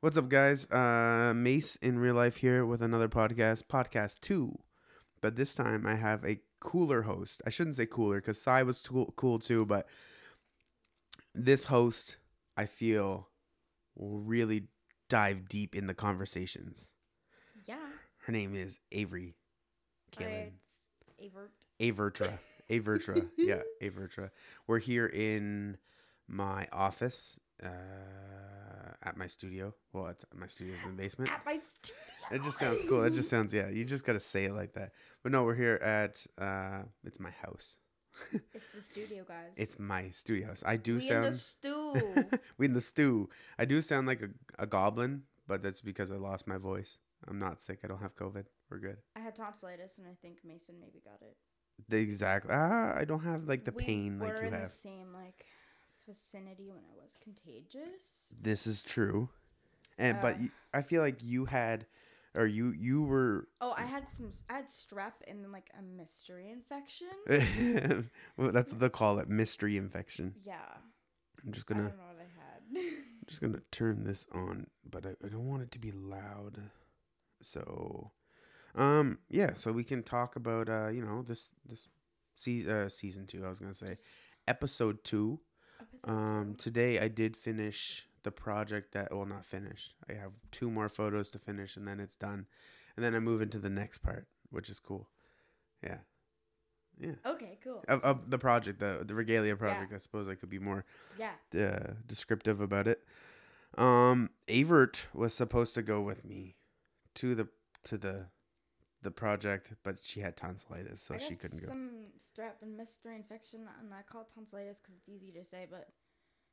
What's up, guys? Uh, Mace in real life here with another podcast, podcast two. But this time I have a cooler host. I shouldn't say cooler because Sai was cool, cool too, but this host I feel will really dive deep in the conversations. Yeah. Her name is Avery it's Avert. Avertra. Avertra. yeah, Avertra. We're here in my office uh, at my studio. Well, it's my studio's in the basement. At my studio. It just sounds cool. It just sounds yeah. You just gotta say it like that. But no, we're here at uh, it's my house. It's the studio, guys. It's my studio house. I do we in sound the stew. we in the stew. I do sound like a, a goblin, but that's because I lost my voice. I'm not sick. I don't have COVID. We're good. I had tonsillitis, and I think Mason maybe got it. The exact. Ah, I don't have like the we pain like were you in have. the same like vicinity when I was contagious. This is true, and but I feel like you had, or you you were. Oh, I had some. I had strep and then like a mystery infection. well, that's what they call it, mystery infection. Yeah. I'm just gonna I don't know what I had. I'm just gonna turn this on, but I, I don't want it to be loud. So, um, yeah. So we can talk about uh, you know, this this se- uh, season two. I was gonna say episode two. Um, today I did finish the project that well not finished. I have two more photos to finish and then it's done. And then I move into the next part, which is cool. Yeah. Yeah. Okay, cool. Of, of the project, the the regalia project, I suppose I could be more yeah. uh, descriptive about it. Um Avert was supposed to go with me to the to the the project, but she had tonsillitis, so she couldn't go. some strep and mystery infection, and I call it tonsillitis because it's easy to say, but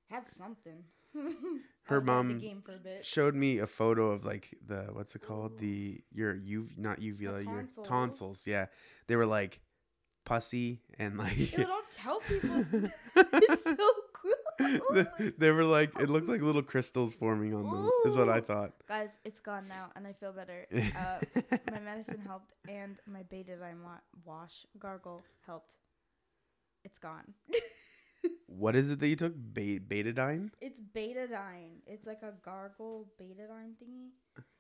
had something. Her was out of mom game for a bit. showed me a photo of like the what's it called the your uv not uvula your tonsils. yeah they were like pussy and like Ew, don't tell people. it's so. they were like it looked like little crystals forming on them is what i thought Guys, it's gone now, and I feel better. Uh, my medicine helped, and my betadine wa- wash gargle helped. It's gone. what is it that you took Be- betadine It's betadine. It's like a gargle betadine thingy.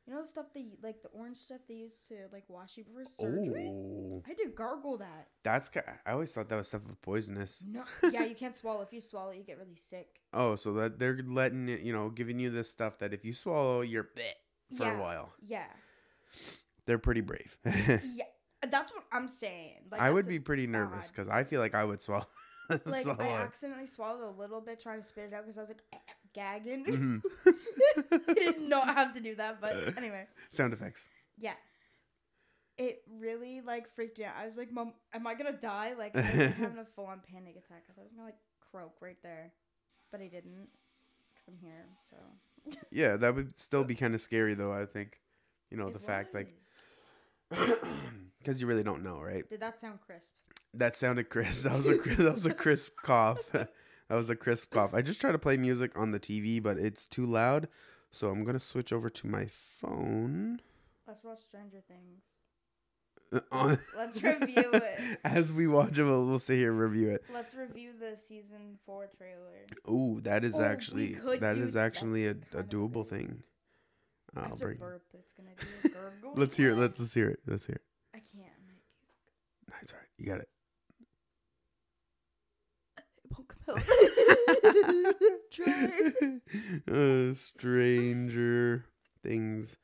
You know the stuff they like the orange stuff they use to like wash you before surgery. oh I did gargle that. that's i always thought that was stuff was poisonous No, yeah, you can't swallow. If you swallow, you get really sick. oh so that they're letting it you know giving you this stuff that if you swallow you're bleh for a while Yeah, they're pretty brave yeah, that's what I'm saying. Like I would be pretty nervous because I feel like I would swallow. like I accidentally swallowed a little bit trying to spit it out because I was like eh, eh, gagging. Mhm. I did not have to do that, but anyway, Sound effects. yeah. It really like freaked me out. I was like, "Mom, am I gonna die?" Like I was having a full on panic attack. I thought I was gonna like croak right there, but I didn't because I'm here. So Yeah, that would still be kind of scary though. I think, you know, It the fact like because you really don't know, right? did that sound crisp? That sounded crisp. That was a that was a crisp cough. That was a crisp cough. I just try to play music on the TV, but it's too loud. So I'm gonna switch over to my phone. Let's watch Stranger Things. On- Let's review it. As we watch it, we'll, we'll sit here and review it. Let's review the season four trailer. Ooh, that is Oh, actually that is actually a, a kind of a doable good- thing. I'll bring. burp. It's gonna be a gurgle. Let's hear it. Let's let's hear it. Let's hear it. I can't. That's all right. You got it. Come out. Try. uh, Stranger Things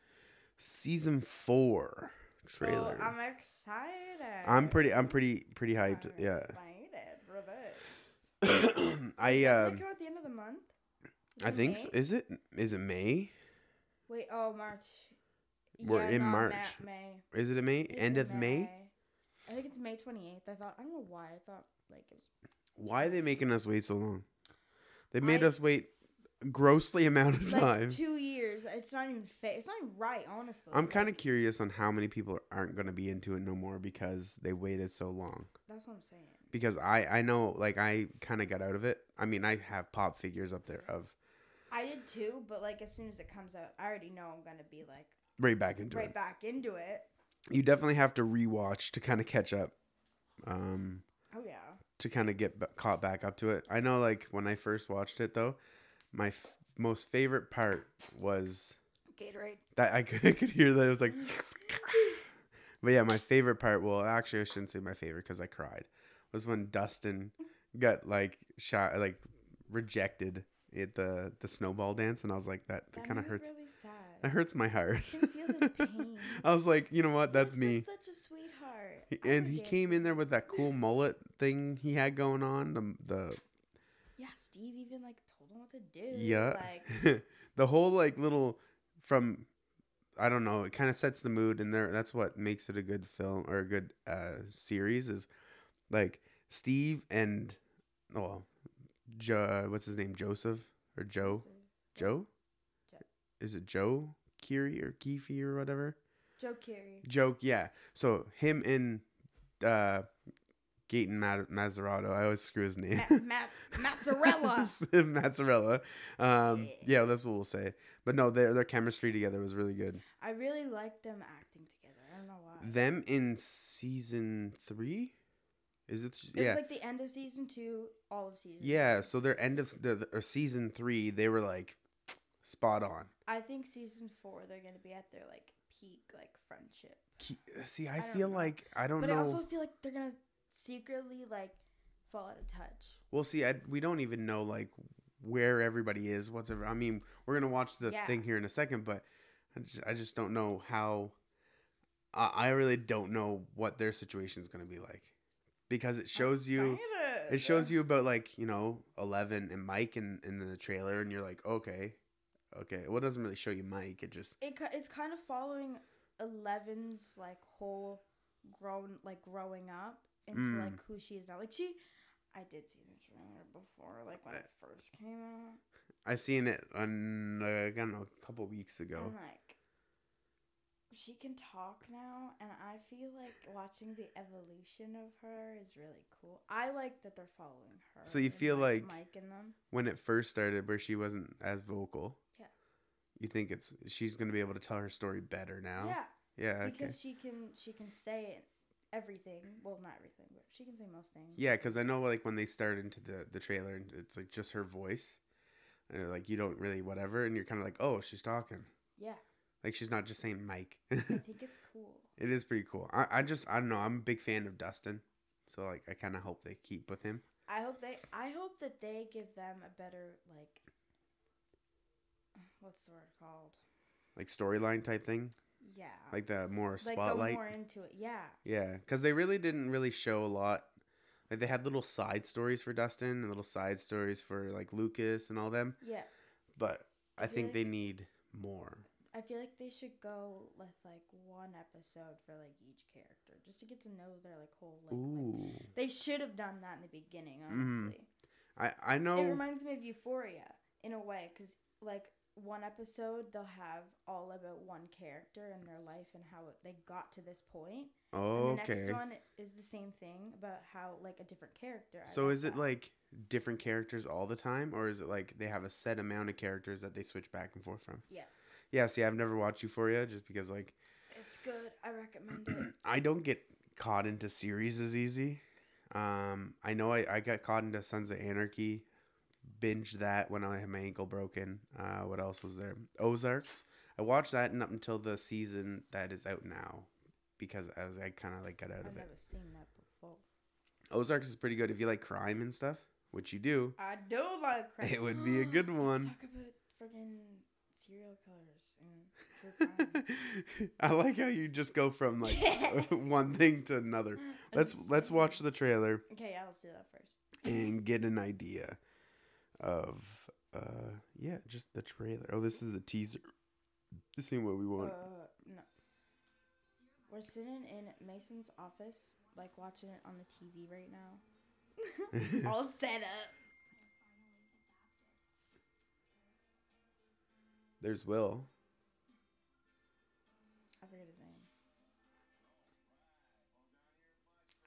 season four trailer. Oh, I'm excited. I'm pretty. I'm pretty pretty hyped. I'm. Yeah. Excited for this. I um. it at the end of the month? I think. So. Is it? Is it May? Wait. Oh, March. We're in March. May. Is it a May? It's End of May? I think it's May 28th. I thought. I don't know why. I thought like it was. Why are they making us wait so long? They made I- us wait grossly amount of Like time. two years. It's not even fair. It's not even right, honestly. I'm kind of curious on how many people aren't going to be into it no more because they waited so long. That's what I'm saying. Because I I know like I kind of got out of it. I mean I have pop figures up there of I did too, but like as soon as it comes out, I already know I'm gonna be like right back into right it. Right back into it. You definitely have to rewatch to kind of catch up. Um, Oh yeah. To kind of get b- caught back up to it. I know, like when I first watched it, though, my f- most favorite part was Gatorade. That I could, I could hear that. It was like, but yeah, my favorite part. Well, actually, I shouldn't say my favorite because I cried. Was when Dustin got like shot, like rejected at the the snowball dance, and I was like, that, that kind of hurts. Really. That hurts my heart. I can feel his pain. I was like, you know what? That's me. Such a sweetheart. And he came in there with that cool mullet thing he had going on. The the Yeah, Steve even like told him what to do. yeah, Like, the whole like little from I don't know. It kind of sets the mood, and there that's what makes it a good film or a good uh, series is like Steve and well, jo- what's his name? Joseph or Joe? Joe. Is it Joe Keery or Keefe or whatever? Joe Keery. Joke, yeah. So him and uh Gaten Ma- Mazzarato. I always screw his name. Mozzarella. Mozzarella. Um, yeah, that's what we'll say. But no, their their chemistry together was really good. I really liked them acting together. I don't know why. Them in season three, is it? It yeah, like the end of season two, all of season. yeah. three. So their end of the, the- or season three, they were like spot on. I think season four they're gonna be at their like peak like friendship. Uh, see, I, I feel know. like I don't But know. I also feel like they're gonna secretly like fall out of touch. Well, see, I, we don't even know like where everybody is. Whatsoever. I mean, we're gonna watch the Yeah. thing here in a second, but I just, I just don't know how. I I really don't know what their situation is gonna be like, because it shows you. It shows you about like you know Eleven and Mike in in the trailer, and you're like, okay, okay. Well, it doesn't really show you Mike. It just It it's kind of following Eleven's like whole grown like growing up into Mm. like who she is now. Like she, I did see the trailer before, like when Uh, it first came out, I seen it on uh, I don't know a couple weeks ago. and like she can talk now, and I feel like watching the evolution of her is really cool. I like that they're following her. So you feel like- Mike and them? when it first started where she wasn't as vocal. You think it's she's gonna be able to tell her story better now? Yeah, Yeah. Okay. because she can she can say everything. Well, not everything, but she can say most things. Yeah, because I know like when they start into the the trailer and it's like just her voice, and like you don't really whatever, and you're kind of like, oh, she's talking. Yeah, Like she's not just saying Mike. I think it's cool. it is pretty cool. I, I just I don't know. I'm a big fan of Dustin, so like I kind of hope they keep with him. I hope they. I hope that they give them a better like. What's the word called? Like storyline type thing, Yeah. like the more Like spotlight. more into it. Yeah. Yeah, because they really didn't really show a lot. Like they had little side stories for Dustin and little side stories for like Lucas and all them, Yeah. but I think Yeah. they need more. I feel like they should go with like one episode for like each character, just to get to know their like whole like. like- Ooh, they should have done that in the beginning, Mhm. honestly. I I know. It reminds me of Euphoria in a way, because like one episode they'll have all about one character and their life and how they got to this point. Oh, And the okay. next one is the same thing about how like a different character. I So is it that. like different characters all the time, or is it like they have a set amount of characters that they switch back and forth from? Yeah. Yeah. See, I've never watched Euphoria just because like it's good. I recommend it. I don't get caught into series as easy. Um, I know I, I got caught into Sons of Anarchy, binged that when I had my ankle broken. Uh, what else was there? Ozarks. I watched that and up until the season that is out now, because I was I kind of like got out I've of it. never seen that before. Ozarks is pretty good if you like crime and stuff, which you do. I do like crime. It would be a good one. Let's talk about friggin' serial killers and crime. I like how you just go from like one thing to another. Let's let's watch the trailer. Okay, let's do that first. and get an idea of uh yeah just the trailer oh this is the teaser this ain't what we want Uh, no. We're sitting in Mason's office, like watching it on the TV right now. All set up. there's will I forget his name.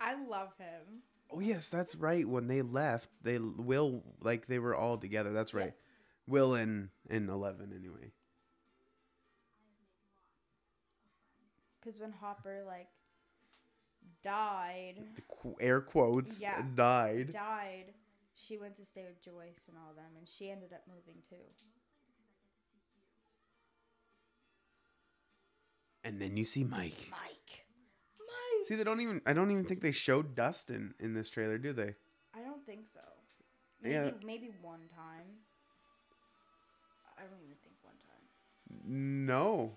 I love him. Oh yes that's right when they left they will like they were all together that's Yeah. right will and and 11 anyway Because when Hopper, like, died, qu- air quotes Yeah. died died, she went to stay with Joyce and all them, and she ended up moving too. And then you see Mike. Mike. Mike. See, they don't even. I don't even think they showed Dustin in this trailer, do they? I don't think so. Maybe, Yeah. maybe one time. I don't even think one time. No.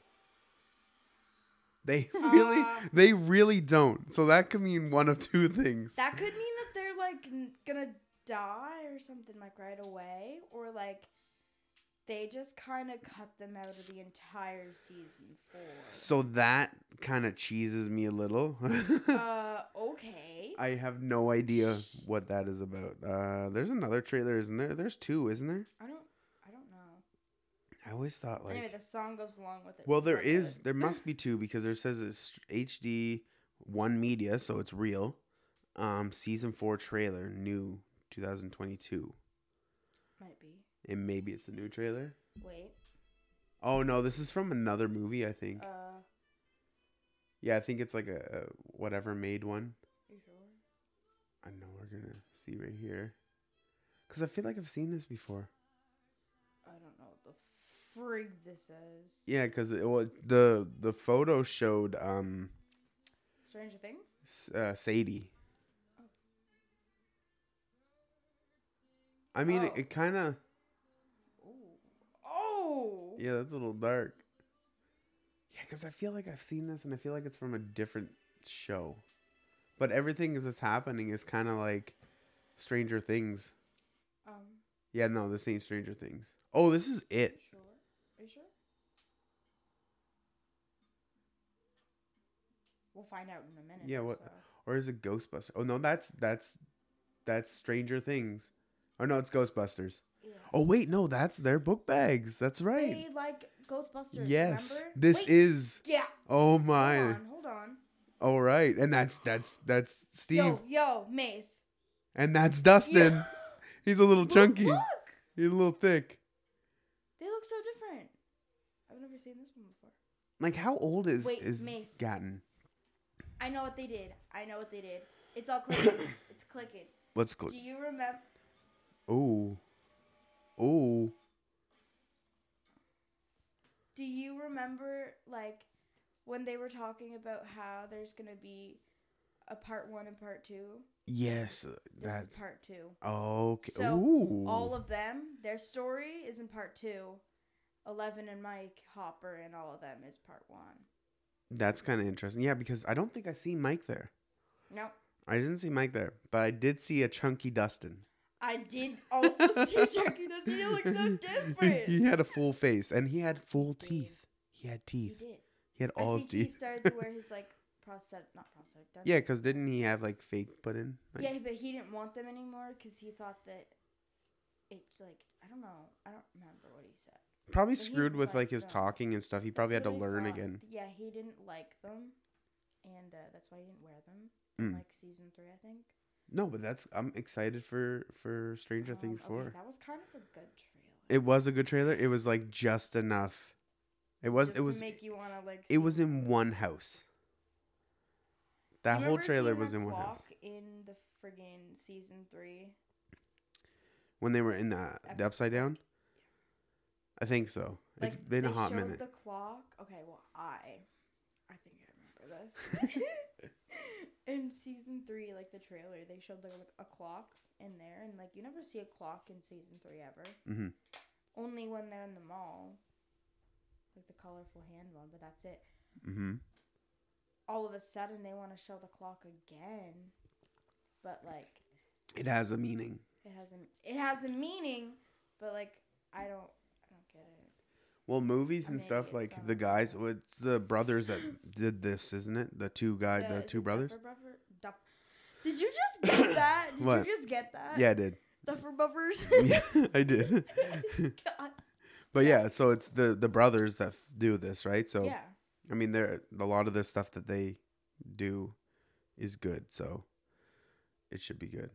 They really, Uh, they really don't. So that could mean one of two things. That could mean that they're like n- gonna die or something like right away, or like they just kind of cut them out of the entire season four. So that kind of cheeses me a little. uh, okay. I have no idea what that is about. Uh, there's another trailer, isn't there? There's two, isn't there? I don't. I don't know. I always thought like. anyway, the song goes along with it. Well, there is. There must be two because there says it's HD one media, so it's real. Um, season four trailer, new 2022, Might be. And maybe it's a new trailer. Wait. Oh no, this is from another movie. I think. Uh, Yeah, I think it's like a, a whatever made one. you sure? I know we're gonna see right here, because I feel like I've seen this before. I don't know what the frig this is. Yeah, because it well, the the photo showed um Stranger Things. Uh, Sadie. I mean, it, Oh. it kind of. Oh. yeah, that's a little dark. Yeah, because I feel like I've seen this, and I feel like it's from a different show, but everything that's happening is kind of like Stranger Things. Um. Yeah, no, this ain't Stranger Things. Oh, this is it. Sure. Are you sure? We'll find out in a minute. Yeah, what- so. Or is it Ghostbusters? Oh no, that's that's that's Stranger Things. Oh no, it's Ghostbusters. Oh wait, no, that's their book bags. That's right. They like Ghostbusters. yes, remember? this Wait, is. Yeah. Oh my. Hold on. Hold on. All right, and that's that's that's Steve, Yo, yo, Mace. and that's Dustin. Yeah. He's a little Look, chunky. Look. He's a little thick. They look so different. I've never seen this one before. Like how old is Wait, is Mace. Gaten? I know what they did. I know what they did. It's all clicking. it's clicking. Let's click. Do you remember? Ooh, ooh. Do you remember like when they were talking about how there's gonna be a part one and part two? Yes, uh, This that's part two. okay. So, ooh. All of them, their story is in part two. Eleven and Mike Hopper and all of them is part one. That's kind of interesting. Yeah, because I don't think I see Mike there. No, I didn't see Mike there, but I did see a chunky Dustin. I did also see Chucky. Does he look so different? he had a full face and he had full teeth. He had He teeth. did. He had all I his think he started to wear his like prosthetic, not prosthetic. yeah, because didn't he have like fake put in? Like, yeah, but he didn't want them anymore because he thought that it's like I don't know. I don't remember what he said. Probably but screwed with like his them. talking and stuff. He probably had to learn thought. again. Yeah, he didn't like them, and uh, that's why he didn't wear them. Mm. In, like season three, I think. No, but that's I'm excited for for Stranger Um, Things okay, four. That was kind of a good trailer. It was a good trailer. It was like just enough. It was Just it to was make you want to like. it was in one house. That whole trailer was in one house. In the friggin' season three. When they were in the, the upside down? I think so. It's been a hot minute. The clock. Okay, well, I, I think I remember this. in season three, like the trailer, they showed like a clock in there, and like you never see a clock in season three ever. Mhm. Only when they're in the mall, like the colorful hand one, but that's it. Mm-hmm. All of a sudden, they want to show the clock again, but like It has a meaning. it has a it has a meaning, but like I don't I don't get it. Well, movies and stuff like the guys. It's the brothers that did this, isn't it? The two guys, The- the two brothers. Duffer Buffer? Did you just get that? Did What? you just get that? Yeah, I did. Duffer Buffers. yeah, I did. God. but yeah, so it's the the brothers that f- do this, right? So yeah. I mean, they're a lot of the stuff that they do is good, so it should be good.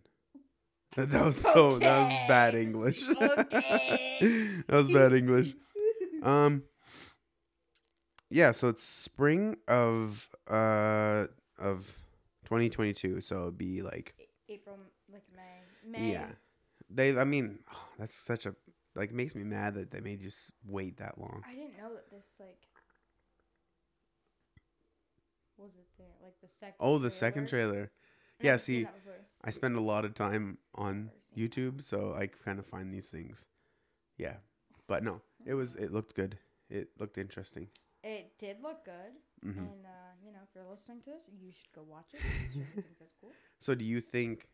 That that was so that was bad Okay. English. Okay. that was bad English. Um. Yeah, so it's spring of uh of 2022, so it'd be like April, like May. May. yeah. They, I mean, that's such a like makes me mad that they made you s- wait that long. I didn't know that this like was it there? Like the second. Oh, the second trailer. Yeah, see. I spend a lot of time on. YouTube, so I kind of find these things. Yeah, but no, it was it looked good. It looked interesting. It did look good, hmm and uh, you know, if you're listening to this, you should go watch it. thinks that's cool. So, do you think?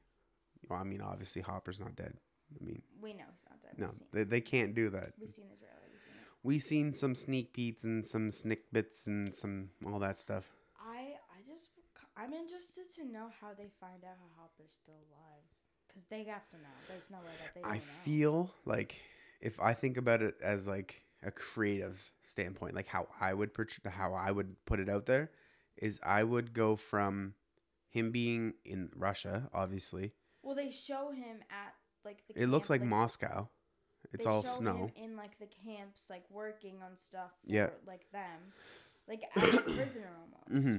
Well, I mean, obviously Hopper's not dead. I mean, We know he's not dead. no, they, they can't do that. we've seen the trailer. We've seen it. We seen some sneak peeks and some snick bits and some all that stuff. I I just I'm interested to know how they find out how Hopper's still alive, because they have to know. There's no way that they. I know. feel like if I think about it as like a creative standpoint, like how I would portray, how I would put it out there, is I would go from him being in Russia, obviously. Well, they show him at like the. It looks camp, like Moscow. It's they all show snow. him in like the camps, like working on stuff. For, Yeah. Like them, like as a prisoner almost. hmm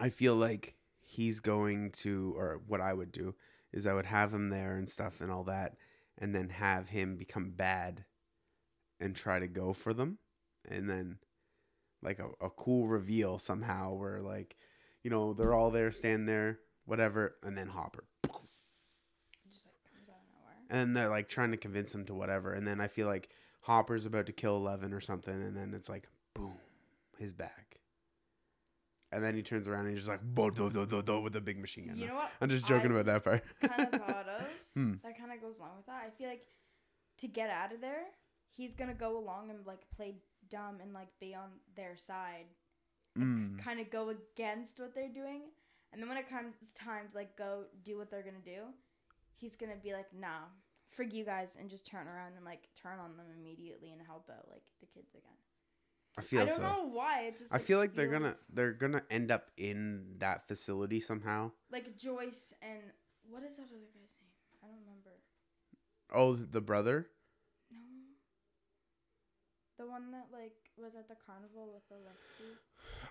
I feel like he's going to, or what I would do is I would have him there and stuff and all that, and then have him become bad and try to go for them. And then, like, a, a cool reveal somehow where, like, you know, they're all there, stand there, whatever, and then Hopper. Just like comes out of nowhere. And they're like trying to convince him to whatever. And then I feel like Hopper's about to kill Eleven or something, and then it's like, boom, his back. And then he turns around and he's just like, bo do do do do with a big machine gun. You know what? I'm just joking I about that part. Kind of thought of Hmm. that kind of goes along with that. I feel like to get out of there, he's gonna go along and like play dumb and like be on their side, Mm. kind of go against what they're doing, and then when it comes time to like go do what they're gonna do, he's gonna be like, nah, frig you guys, and just turn around and like turn on them immediately and help out like the kids again. I feel I don't so. know why. Just I feel like they're gonna they're gonna end up in that facility somehow. like Joyce and what is that other guy's name? I don't remember. Oh, the brother. The one that like was at the carnival with Alexi.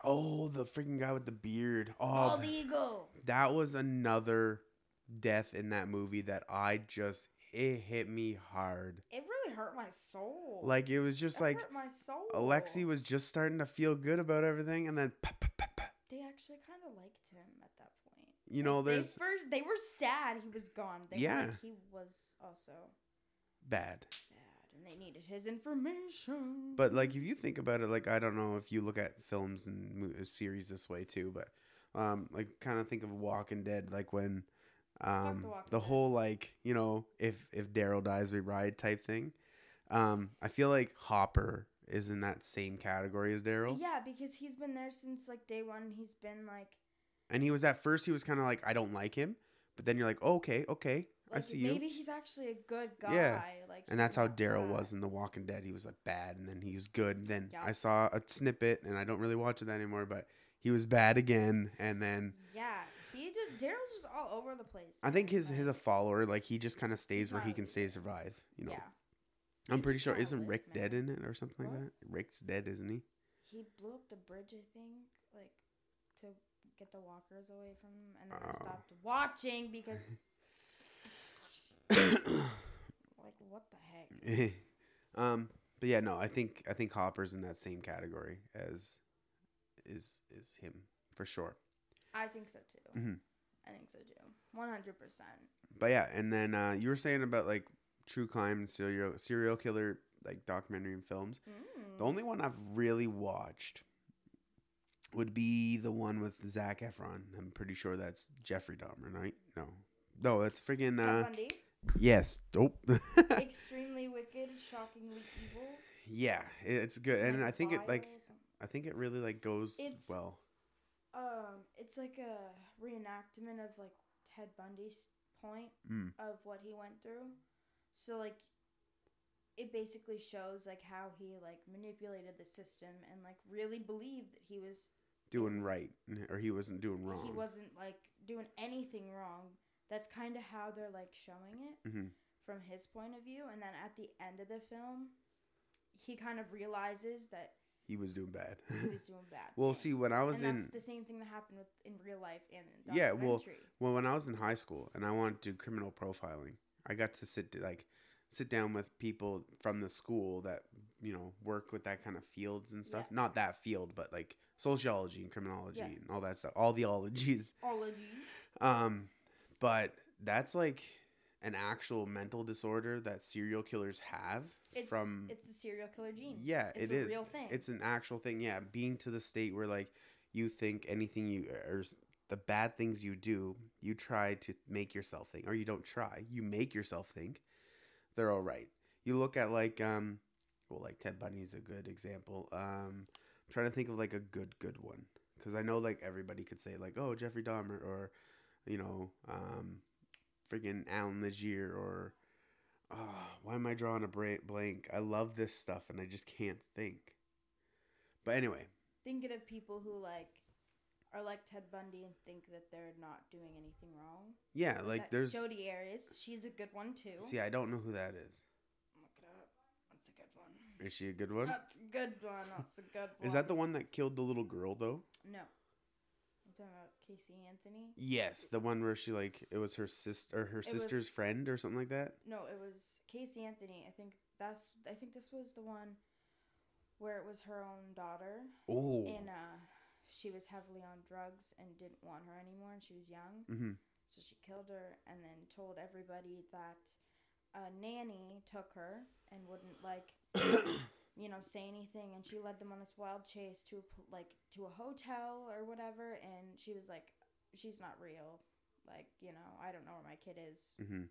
Oh, the freaking guy with the beard. Oh, Bald Eagle. that was another death in that movie that I just it hit me hard. It really hurt my soul. Like it was just That like hurt my soul. Alexi was just starting to feel good about everything, and then pa, pa, pa. They actually kind of liked him at that point. you know, Like, there's they first they were sad he was gone. They Yeah. were like he was also bad. And they needed his information. But like, if you think about it, like I don't know if you look at films and mo- series this way too, but um, like kind of think of Walking Dead, like when um The the whole like you know if if Daryl dies we ride type thing. Um, I feel like Hopper is in that same category as Daryl, yeah, because he's been there since like day one. He's been like, and he was at first he was kind of like I don't like him, but then you're like oh, okay, okay, I like see you. maybe he's actually a good guy. Yeah. Like, And that's how Daryl was in The Walking Dead. He was like bad, and then he was good. And then Yeah. I saw a snippet, and I don't really watch it anymore, but he was bad again. And then Yeah, he just Daryl's just all over the place. I think his his a follower. Like he just kind of stays where he can stay survive. You know, yeah, I'm pretty sure isn't Rick dead in it or something What? like that? Rick's dead, isn't he? he blew up the bridge. I think like to get the walkers away from him, and then I Oh. stopped watching because like what the heck? um, but yeah, no, I think I think Hopper's in that same category as is is him for sure. I think so too. Mhm. I think so too. One hundred percent. But yeah, and then uh, you were saying about like true crime and serial serial killer like documentary and films. Mm. The only one I've really watched would be the one with Zac Efron. I'm pretty sure that's Jeffrey Dahmer, right? No, no, that's freaking uh, Bundy, yes. Nope. extremely wicked, shockingly evil. yeah, it's good, and I think it like I think it really like goes It's- well. Um, it's like a reenactment of like Ted Bundy's point Mm. of what he went through. So like it basically shows like how he like manipulated the system and like really believed that he was Doing right, or he wasn't doing wrong. he wasn't like doing anything wrong. That's kind of how they're like showing it Mhm. from his point of view and then at the end of the film he kind of realizes that He was doing bad. he was doing bad. Well, see, when. I was and in- that's the same thing that happened with in real life and in the Yeah, well. Well, when I was in high school and I wanted to do criminal profiling, I got to sit like sit down with people from the school that you know work with that kind of fields and stuff. Yeah. Not that field, but like sociology and criminology Yeah. and all that stuff. All the ologies. Ology. Um, but that's like an actual mental disorder that serial killers have It's from it's a serial killer gene. yeah, it's it a is. real thing. It's an actual thing. Yeah, being to the state where like you think anything you or the bad things you do, you try to make yourself think, or you don't try, you make yourself think they're all right. You look at like um, well, like Ted Bundy's a good example. Um, I'm trying to think of like a good good one because I know like everybody could say like oh Jeffrey Dahmer or you know um, freaking Allan Legere or oh, why am I drawing a blank? I love this stuff and I just can't think. But anyway, thinking of people who like are like Ted Bundy and think that they're not doing anything wrong. yeah, like that there's Jodi Arias. She's a good one too. see, I don't know who that is. Look it up. That's a good one. Is she a good one? That's a good one. That's a good one. Is that the one that killed the little girl though? No. You talking about Casey Anthony? Yes, the one where she like it was her sister or her It sister's was- friend or something like that. No, it was Casey Anthony. I think that's. I think this was the one where it was her own daughter, Oh, and uh, she was heavily on drugs and didn't want her anymore, and she was young. mm-hmm. So she killed her and then told everybody that a nanny took her and wouldn't like you know say anything and she led them on this wild chase to a, like to a hotel or whatever and she was like she's not real like you know I don't know where my kid is mm-hmm.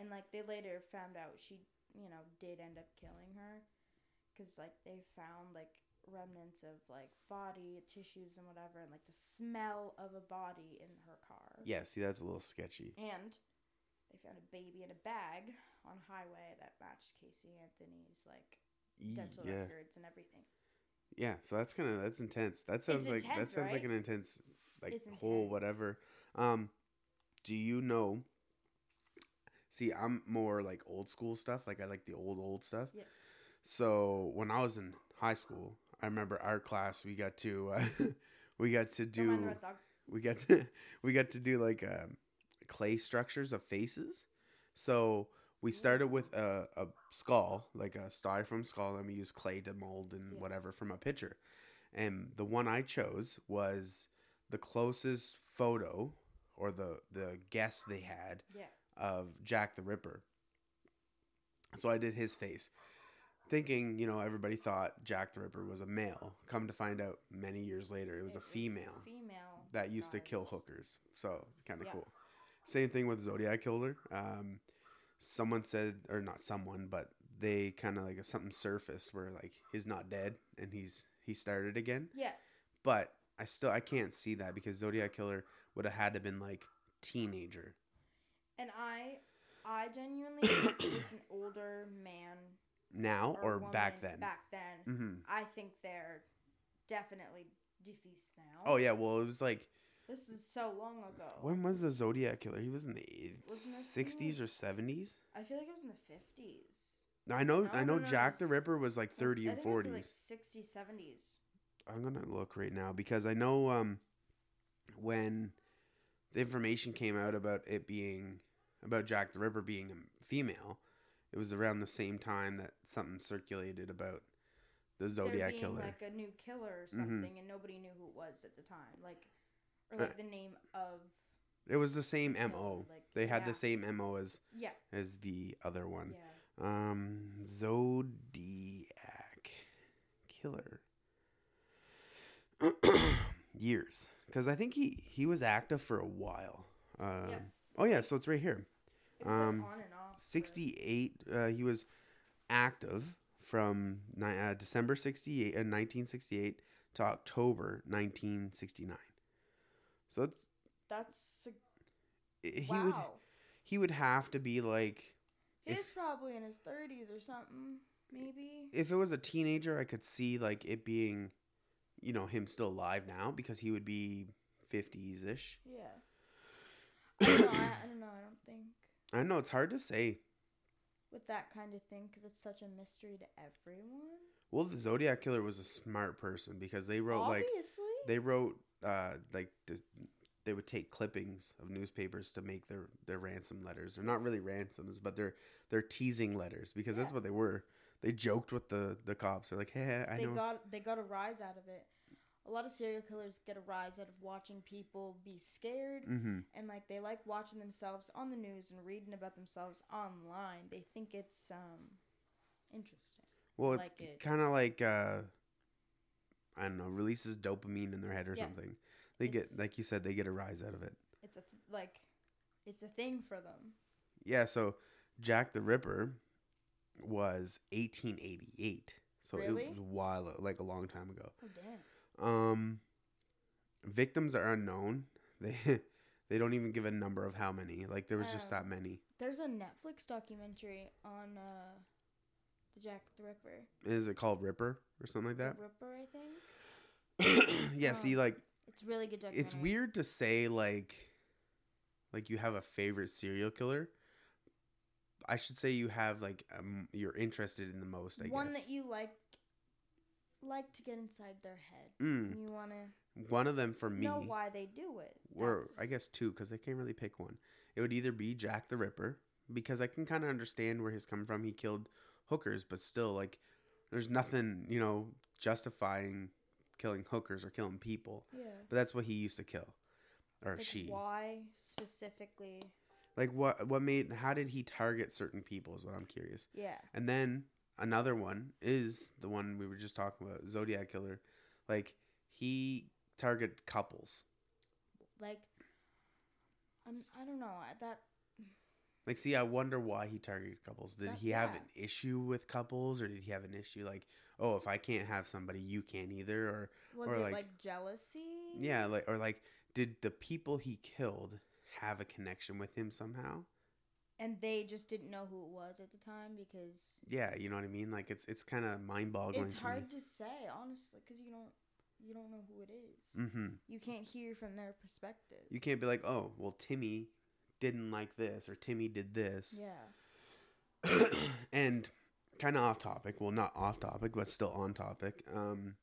and like they later found out she you know did end up killing her because like they found like remnants of like body tissues and whatever and like the smell of a body in her car Yeah, see, that's a little sketchy. and they found a baby in a bag on a highway that matched Casey Anthony's like dental yeah, records and everything. yeah. So that's kind of that's intense. That sounds like that intense, sounds like an intense like It's whole whatever. Um, do you know? See, I'm more like old school stuff. Like I like the old old stuff. Yeah. So when I was in high school, I remember our class. We got to uh, we got to Don't mind the do we got to we got to do like um, clay structures of faces. So we started with a, a skull, like a styrofoam skull, and we used clay to mold and Yeah. whatever from a picture. And the one I chose was the closest photo or the the guess they had Yeah. of Jack the Ripper. So I did his face, thinking, you know, everybody thought Jack the Ripper was a male. Come to find out, many years later, it was a female Female. that used to kill hookers. So kind of Yeah. cool. Same thing with Zodiac Killer. Um, someone said, or not someone, but they kind of like something surfaced where like he's not dead and he's he started again. Yeah. But I still I can't see that because Zodiac Killer would have had to been like teenager. And I I genuinely think an older man Now or, woman back then. Back then. hmm I think they're definitely deceased now. Oh yeah, well it was like This is so long ago. when was the Zodiac Killer? He was in the sixties or seventies. I feel like it was in the 50s. I know No, I know no, Jack the Ripper was like thirty I and think it was forties. like 60s, 70s. I'm gonna look right now because I know um when the information came out about it being about Jack the Ripper being a female, it was around the same time that something circulated about the Zodiac killer. like a new killer or Mhm. something, and nobody knew who it was at the time, like or Uh, like the name of it was the same MO. like, They had yeah. the same MO as yeah, as the other one. yeah. Um Zodiac killer. Years. Cuz I think he he was active for a while. Um Oh yeah, so it's right here. It Um, like on and off. 68 uh, he was active from ni- uh, december 68 uh, 1968 to october 1969 so it's That's a, i- he wow. would he would have to be like He's if- probably in his thirties or something, maybe. if it was a teenager i could see like it being you know him still alive now because he would be 50s ish Yeah. I don't know. I, I don't know. I don't think i know it's hard to say with that kind of thing because it's such a mystery to everyone. well the zodiac killer was a smart person because they wrote like they wrote uh like the, they would take clippings of newspapers to make their their ransom letters. They're not really ransoms, but they're they're teasing letters because that's what they were. They joked with the the cops. They're like, "Hey, I they know." got they got a rise out of it. A lot of serial killers get a rise out of watching people be scared mm-hmm. and like they like watching themselves on the news and reading about themselves online. They think it's um interesting. Well, like it. kind of like uh, I don't know, releases dopamine in their head or Yeah. something. They get like you said, they get a rise out of it. It's a th- like it's a thing for them. Yeah. So Jack the Ripper was 1888. So Really? it was a while, like a long time ago. Oh damn. Um, victims are unknown. They they don't even give a number of how many. Like there was just Oh. that many. There's a Netflix documentary on uh the Jack the Ripper. Is it called Ripper or something like The that? Ripper, I think. yeah. Oh. See, like It's really good it's weird to say like like you have a favorite serial killer. I should say you have like um, you're interested in the most. I guess. One guess that you like like to get inside their head. Mm, you want to one of them for me know why they do it. were I guess two because I can't really pick one. It would either be Jack the Ripper because I can kind of understand where he's coming from. He killed hookers, but still, like, there's nothing you know justifying killing hookers or killing people. Yeah. But that's what he used to kill, or Like she. why specifically? Like, what what made? How did he target certain people? Is what I'm curious. Yeah. And then another one is the one we were just talking about, Zodiac killer. Like he targeted couples. Like I'm I don't know. That Like, see, I wonder why he targeted couples. Did he have yeah. an issue with couples, or did he have an issue like, oh, if I can't have somebody, you can't either, or was Or, it like- like, jealousy? yeah, like, or like, did the people he killed have a connection with him somehow? And they just didn't know who it was at the time because Yeah, you know what I mean. Like, it's it's kind of mind boggling. it's to hard to say honestly because you don't you don't know who it is. Mm-hmm. You can't hear from their perspective. You can't be like, oh, well, Timmy didn't like this, or Timmy did this. yeah. and kind of off topic. Well, not off topic, but still on topic. Um,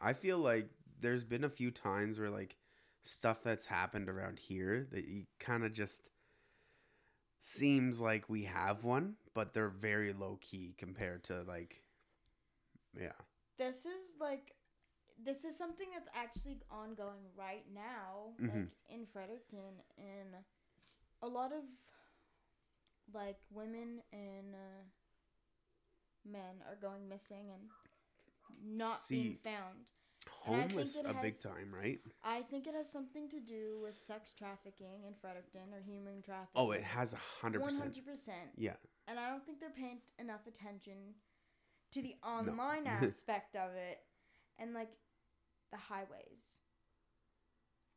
I feel like there's been a few times where like stuff that's happened around here that you kind of just seems like we have one, but they're very low key compared to like, yeah. This is like this is something that's actually ongoing right now, Mhm. like in Fredericton, and a lot of like women and uh, men are going missing and not being found. And I think Homeless a big time, right? I think it has something to do with sex trafficking in Fredericton or human trafficking. Oh, it has a hundred One percent. hundred percent. Yeah. And I don't think they're paying enough attention to the online aspect of it and like the highways.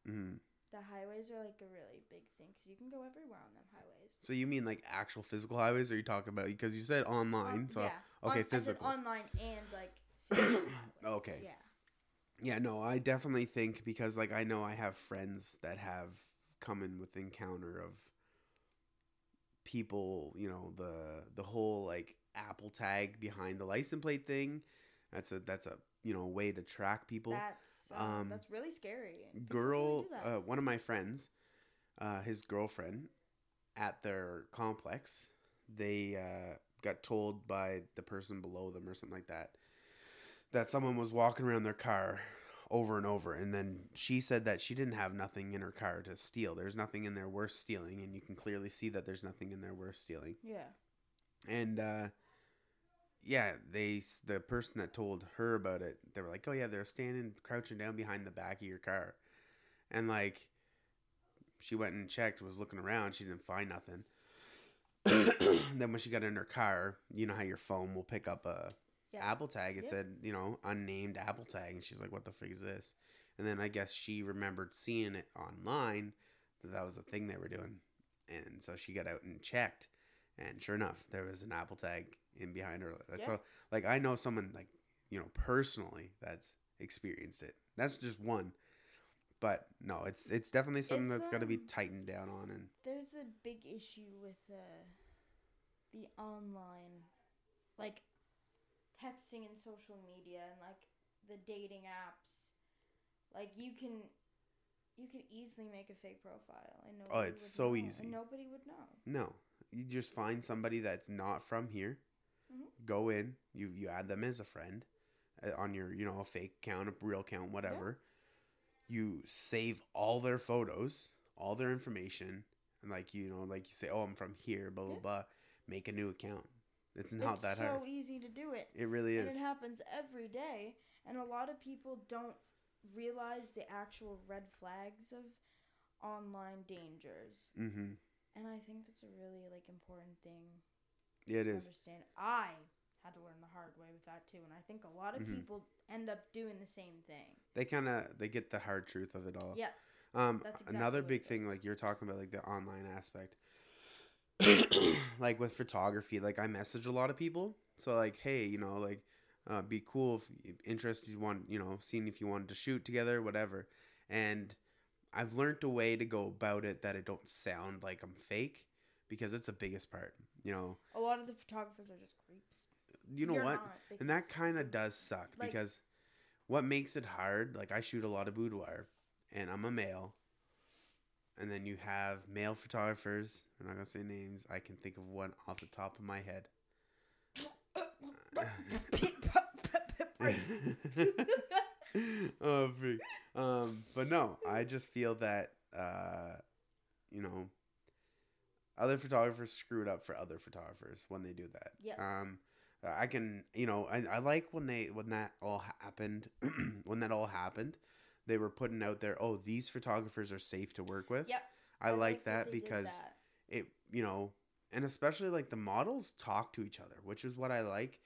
Mm. The highways are like a really big thing because you can go everywhere on them highways. So you mean like actual physical highways, or are you talking about because you said online? Um, so yeah. okay, On- physical. online and like. Okay. Yeah. Yeah, no, I definitely think because like I know I have friends that have come in with encounter of people, you know, the the whole like Apple tag behind the license plate thing. That's a that's a you know a way to track people. That's um, um, that's really scary. People Girl, that. uh, one of my friends, uh, his girlfriend, at their complex, they uh, got told by the person below them or something like that that someone was walking around their car over and over and then she said that she didn't have nothing in her car to steal there's nothing in there worth stealing and you can clearly see that there's nothing in there worth stealing yeah. and uh yeah they the person that told her about it they were like oh yeah they're standing crouching down behind the back of your car and like she went and checked was looking around she didn't find nothing then when she got in her car you know how your phone will pick up a Yeah. apple tag it Yep. said you know unnamed apple tag and she's like what the frig is this and then i guess she remembered seeing it online that that was the thing they were doing and so she got out and checked and sure enough there was an apple tag in behind her that's Yeah. so like i know someone like you know personally that's experienced it that's just one but no it's it's definitely something It's, that's got to be um, tightened down on and There's a big issue with uh, the online, like texting and social media and like the dating apps. Like you can you can easily make a fake profile and nobody Oh, it's so know, easy. and nobody would know. No, you just find somebody that's not from here. Mhm. Go in, you you add them as a friend uh, on your you know a fake account, a real account, whatever. You save all their photos, all their information, and like you know, like you say, oh, I'm from here, blah blah Yeah. blah. Make a new account. It's not it's that so hard. So easy to do it. It really And is. it happens every day. And a lot of people don't realize the actual red flags of online dangers. Mm-hmm. And I think that's a really like important thing Yeah, it is. understand. I had to learn the hard way with that too, and I think a lot of Mhm. people end up doing the same thing. They kind of they get the hard truth of it all. Yeah. Um, That's exactly another big is. thing, like you're talking about, like the online aspect, like with photography, like I message a lot of people. So like, hey, you know, like, uh, be cool if interested. You want, you know, seeing if you wanted to shoot together, whatever. And I've learned a way to go about it that it don't sound like I'm fake, because it's the biggest part. You know, A lot of the photographers are just creeps. you know You're what? not, and that kind of does suck like- because what makes it hard like i shoot a lot of boudoir and i'm a male and then you have male photographers i'm not gonna say names i can think of one off the top of my head oh freak. um but no i just feel that uh you know other photographers screwed up for other photographers when they do that Yep. um I can, you know, I, I like when they when that all happened, when that all happened, they were putting out there, oh, these photographers are safe to work with. Yep. I, like that that because that. it, you know, and especially like the models talk to each other, which is what I like,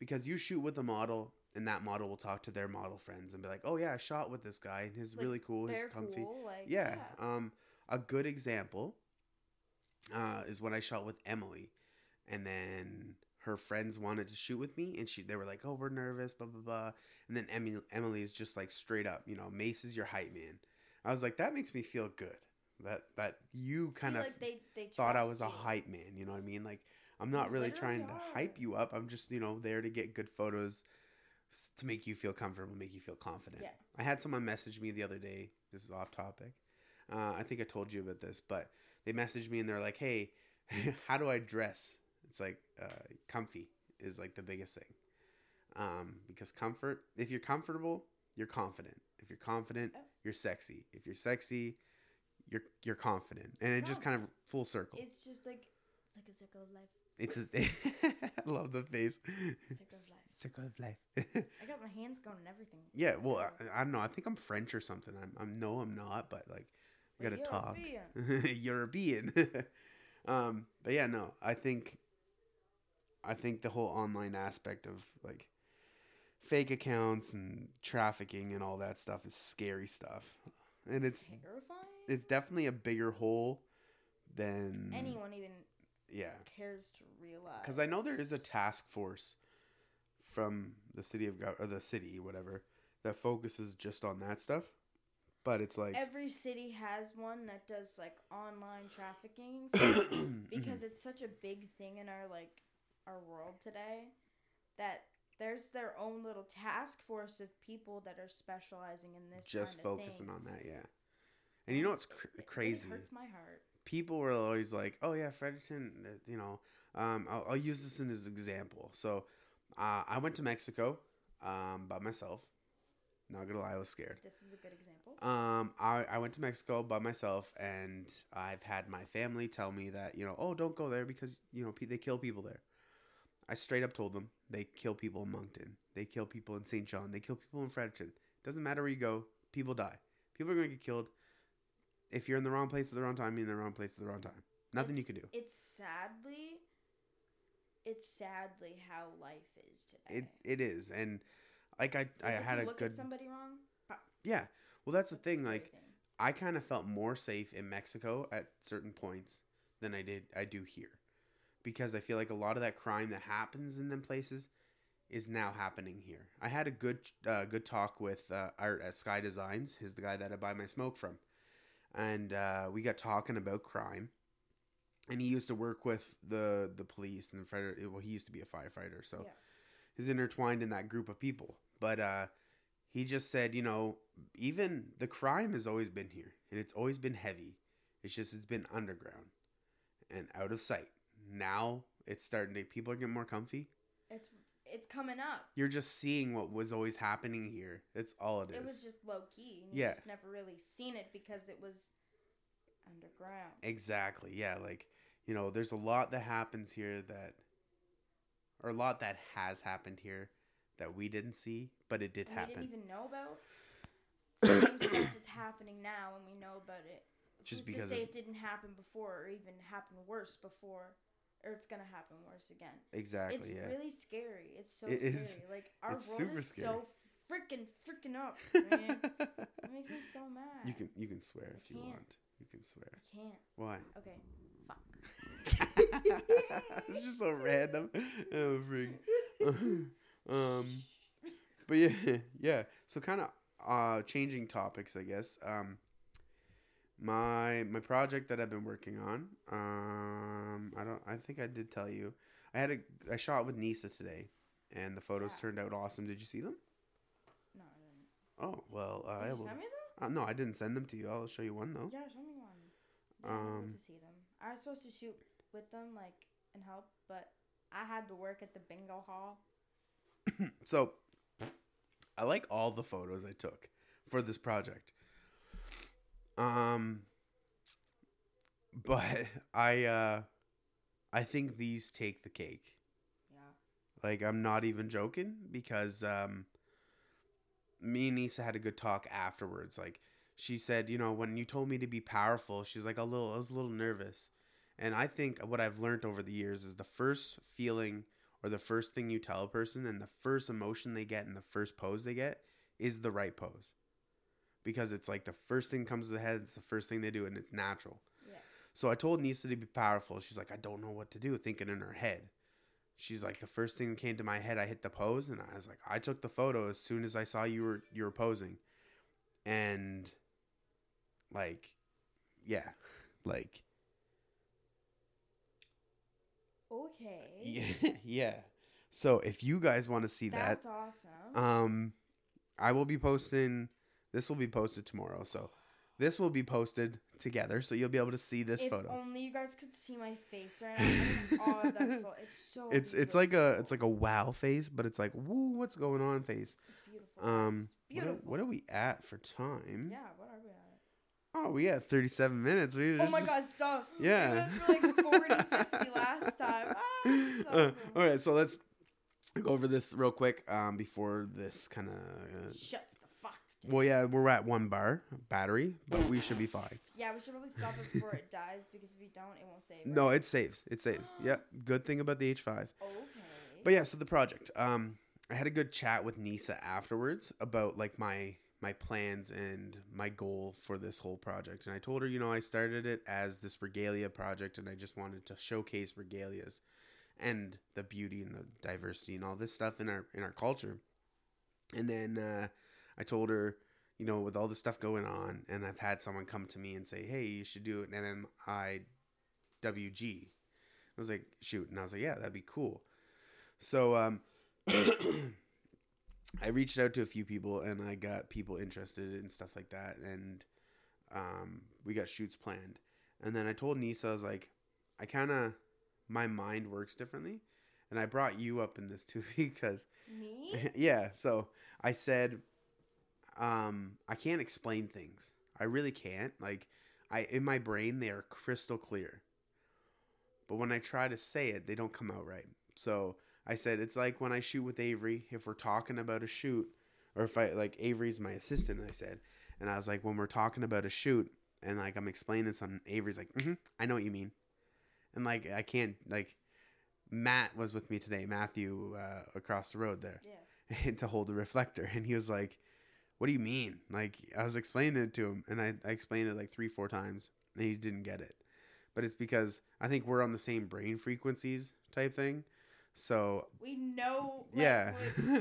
because you shoot with a model and that model will talk to their model friends and be like, oh yeah, I shot with this guy and he's Like, really cool, he's comfy. cool. Like Yeah. Um, a good example uh, is when I shot with Emily, and then her friends wanted to shoot with me, and she they were like, "Oh, we're nervous," blah blah blah. And then Emily Emily is just like straight up, you know, Mace is your hype man. I was like, that makes me feel good. That that you See, kind of like they, they thought I was a hype man. You know what I mean? Like I'm not really trying to hype you up. I'm just you know there to get good photos to make you feel comfortable, make you feel confident. Yeah. I had someone message me the other day. This is off topic. Uh, I think I told you about this, but they messaged me and they're like, "Hey, how do I dress?" It's like uh, comfy is like the biggest thing. Um, because comfort, if you're comfortable, you're confident. If you're confident, you're sexy. If you're sexy, you're you're confident, and it just kind of full circle. It's just like it's like a circle of life. It's a, I love the face. Circle of life. Circle of life. I got my hands going and everything. yeah, well, I, I don't know. I think I'm French or something. I'm, I'm no, I'm not, but like, I Like gotta talk. European. Um, but yeah, no, I think, I think the whole online aspect of like fake accounts and trafficking and all that stuff is scary stuff, and it's terrifying. it's definitely a bigger hole than Anyone even yeah. cares to realize. Because I know there is a task force from the city of or the city, whatever, that focuses just on that stuff. But it's like every city has one that does like online trafficking stuff Mm-hmm. because it's such a big thing in our like our world today that there's their own little task force of people that are specializing in this just kind of focusing thing. on that, yeah. And you know what's cr- It- crazy? It hurts my heart. People were always like, "Oh yeah, Fredericton." uh, You know, um, I'll, I'll use this in as example. So, uh, I went to Mexico um, by myself. Not gonna lie, I was scared. This is a good example. Um, I, I went to Mexico by myself, and I've had my family tell me that you know, oh, don't go there because you know pe- they kill people there. I straight up told them they kill people in Moncton, they kill people in St. John, they kill people in Fredericton. Doesn't matter where you go, people die. People are gonna get killed. If you're in the wrong place at the wrong time, you're in the wrong place at the wrong time. Nothing you can do. It's sadly, it's sadly how life is today. It it is, and like I I if had you a look good at somebody wrong. pop, yeah. Well, that's the that's thing. Like thing. I kind of felt more safe in Mexico at certain points than I did I do here. Because I feel like a lot of that crime that happens in them places is now happening here. I had a good uh, good talk with uh, Art at Sky Designs, he's the guy that I buy my smoke from. And uh, we got talking about crime. And he used to work with the the police and the fighter. Well, he used to be a firefighter, so Yeah. he's intertwined in that group of people. But uh, he just said, you know, even the crime has always been here and it's always been heavy. It's just it's been underground and out of sight. Now it's starting to people are getting more comfy. It's it's coming up. You're just seeing what was always happening here. That's all it is. It was just low key. You Yeah. just never really seen it because it was underground. Exactly. Yeah, like, you know, there's a lot that happens here that or a lot that has happened here that we didn't see, but it did and we happen. didn't even know about. Same stuff is happening now, and we know about it. Just Who's because to say it didn't happen before, or even happen worse before, or it's gonna happen worse again. exactly, it's yeah. really scary. It's so It scary. is- Like our it's world super is scary. so freaking freaking up, man. it makes me so mad. you can you can swear I if you can't. want. You can swear. I can't. Why? Okay. Fuck. it's just so random. Oh, freak. Um, but yeah, yeah. So kind of uh, changing topics, I guess. Um, my my project that I've been working on. Um, I don't. I think I did tell you. I had a I shot with Nisa today, and the photos Yeah. turned out awesome. Did you see them? No, I didn't. Oh well, uh, I Did you will. send me them? Uh, no, I didn't send them to you. I'll show you one though. Yeah, show me one. Yeah, Um, to see them. I was supposed to shoot with them, like, and help, but I had to work at the bingo hall. So, I like all the photos I took for this project. Um, but I uh, I think these take the cake. Yeah. Like I'm not even joking because um, me and Nisa had a good talk afterwards. Like she said, you know, when you told me to be powerful, she's like a little, I was a little nervous. And I think what I've learned over the years is the first feeling or the first thing you tell a person and the first emotion they get and the first pose they get is the right pose. Because it's like the first thing comes to the head, it's the first thing they do, and it's natural. Yeah. So I told Nisa to be powerful. She's like, I don't know what to do, thinking in her head. She's like, the first thing that came to my head, I hit the pose, and I was like, I took the photo as soon as I saw you were you were posing, and like, yeah, like, Okay. yeah, yeah. So if you guys want to see That's that, awesome. um, I will be posting. This will be posted tomorrow, so this will be posted together, so you'll be able to see this if photo. only you guys could see my face right now. I'm of that photo. It's so. It's it's like a it's like a wow face, but it's like woo, what's going on face. It's beautiful. Um, what are, Beautiful. what are we at for time? yeah. What are we at? Oh, we thirty seven minutes. We Oh my just- God! Stop. Yeah. We went for like 40, 50 last time. Ah, Uh, all right, so let's go over this real quick um, before this kind of. Uh, Shuts the fuck. down. well, yeah, we're at one bar battery, but we should be fine. Yeah, we should probably stop it before it dies because if we don't, it won't save. No, it saves. It saves. Yep. Good thing about the H five. Okay. But yeah, so the project. Um, I had a good chat with Nisa afterwards about like my my plans and my goal for this whole project. And I told her, you know, I started it as this regalia project, and I just wanted to showcase regalias and the beauty and the diversity and all this stuff in our in our culture. And then uh, I told her, you know, with all this stuff going on, and I've had someone come to me and say, hey, you should do an MMIWG. I was like, shoot, and I was like, yeah, that'd be cool. So um, I reached out to a few people and I got people interested in stuff like that, and um, we got shoots planned. And then I told Nisa, I was like, I kind of my mind works differently, and I brought you up in this too because Me? yeah. So I said, um, I can't explain things. I really can't. Like, I in my brain they are crystal clear, but when I try to say it, they don't come out right. So I said it's like when I shoot with Avery. If we're talking about a shoot, or if I like Avery's my assistant, I said, and I was like, when we're talking about a shoot, and like I'm explaining something, Avery's like, mm-hmm, I know what you mean, and like I can't like. Matt was with me today, Matthew, uh, across the road there Yeah. to hold the reflector and he was like what do you mean like i was explaining it to him and I, I explained it like three four times and he didn't get it but it's because i think we're on the same brain frequencies type thing so We know. Like, yeah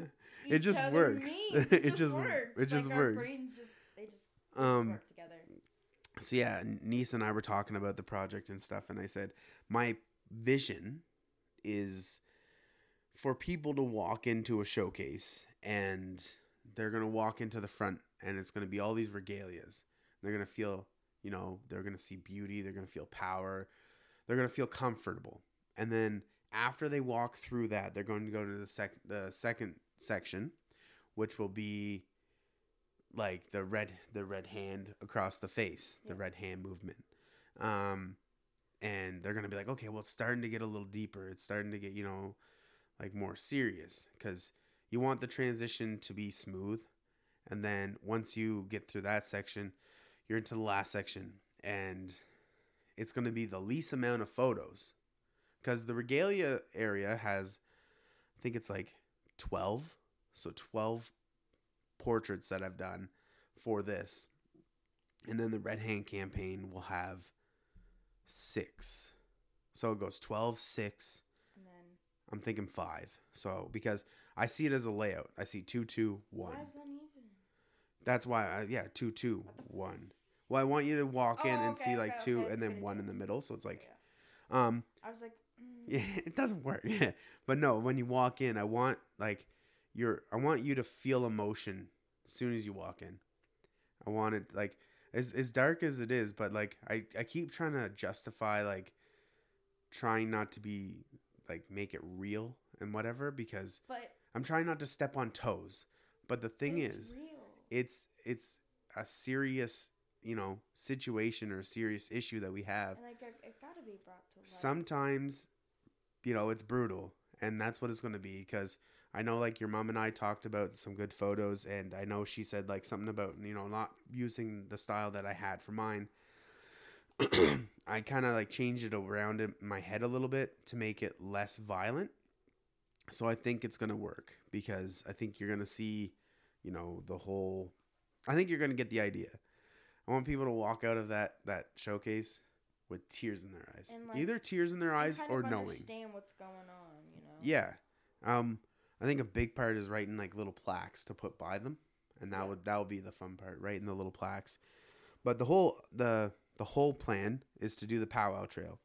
It just works. means. It just- works. it just like works. brains just they just, they just um work together. so yeah Nisa and i were talking about the project and stuff and i said my vision is for people to walk into a showcase and they're gonna walk into the front, and it's gonna be all these regalias. They're gonna feel, you know, they're gonna see beauty. They're gonna feel power. They're gonna feel comfortable, and then after they walk through that, they're going to go to the sec the second section, which will be like the red the red hand across the face, the red hand movement. Um, and they're gonna be like, okay, well, it's starting to get a little deeper. It's starting to get, you know, like more serious. Because you want the transition to be smooth, and then once you get through that section, you're into the last section, and it's gonna be the least amount of photos because the regalia area has, I think it's like twelve, so twelve portraits that I've done for this, and then the Red Hand campaign will have six. So it goes 12, 6. And then I'm thinking five. So because I see it as a layout, I see two, two, one. five's uneven. That's why, I, yeah, two, two, one. Well, I want you to walk in Oh, and okay, see like okay, two, okay, and then one in the middle. So it's like, Yeah. um, I was like, yeah, it doesn't work. Yeah, but no, when you walk in, I want like your, I want you to feel emotion as soon as you walk in. I want it like as as dark as it is, but like I I keep trying to justify like trying not to be like make it real and whatever because but I'm trying not to step on toes. But the thing it's is, real. it's it's a serious you know situation or a serious issue that we have and like it, be brought to sometimes you know it's brutal and that's what it's going to be because i know like your mom and i talked about some good photos and i know she said like something about you know not using the style that i had for mine. I kind of like changed it around in my head a little bit to make it less violent. So i think it's going to work because i think you're going to see you know the whole i think you're going to get the idea. I want people to walk out of that that showcase with tears in their eyes. Like, either tears in their eyes or knowing. understand what's going on, you know. yeah. Um i think a big part is writing like little plaques to put by them and that would that would be the fun part writing the little plaques. But the whole the the whole plan is to do the powwow trail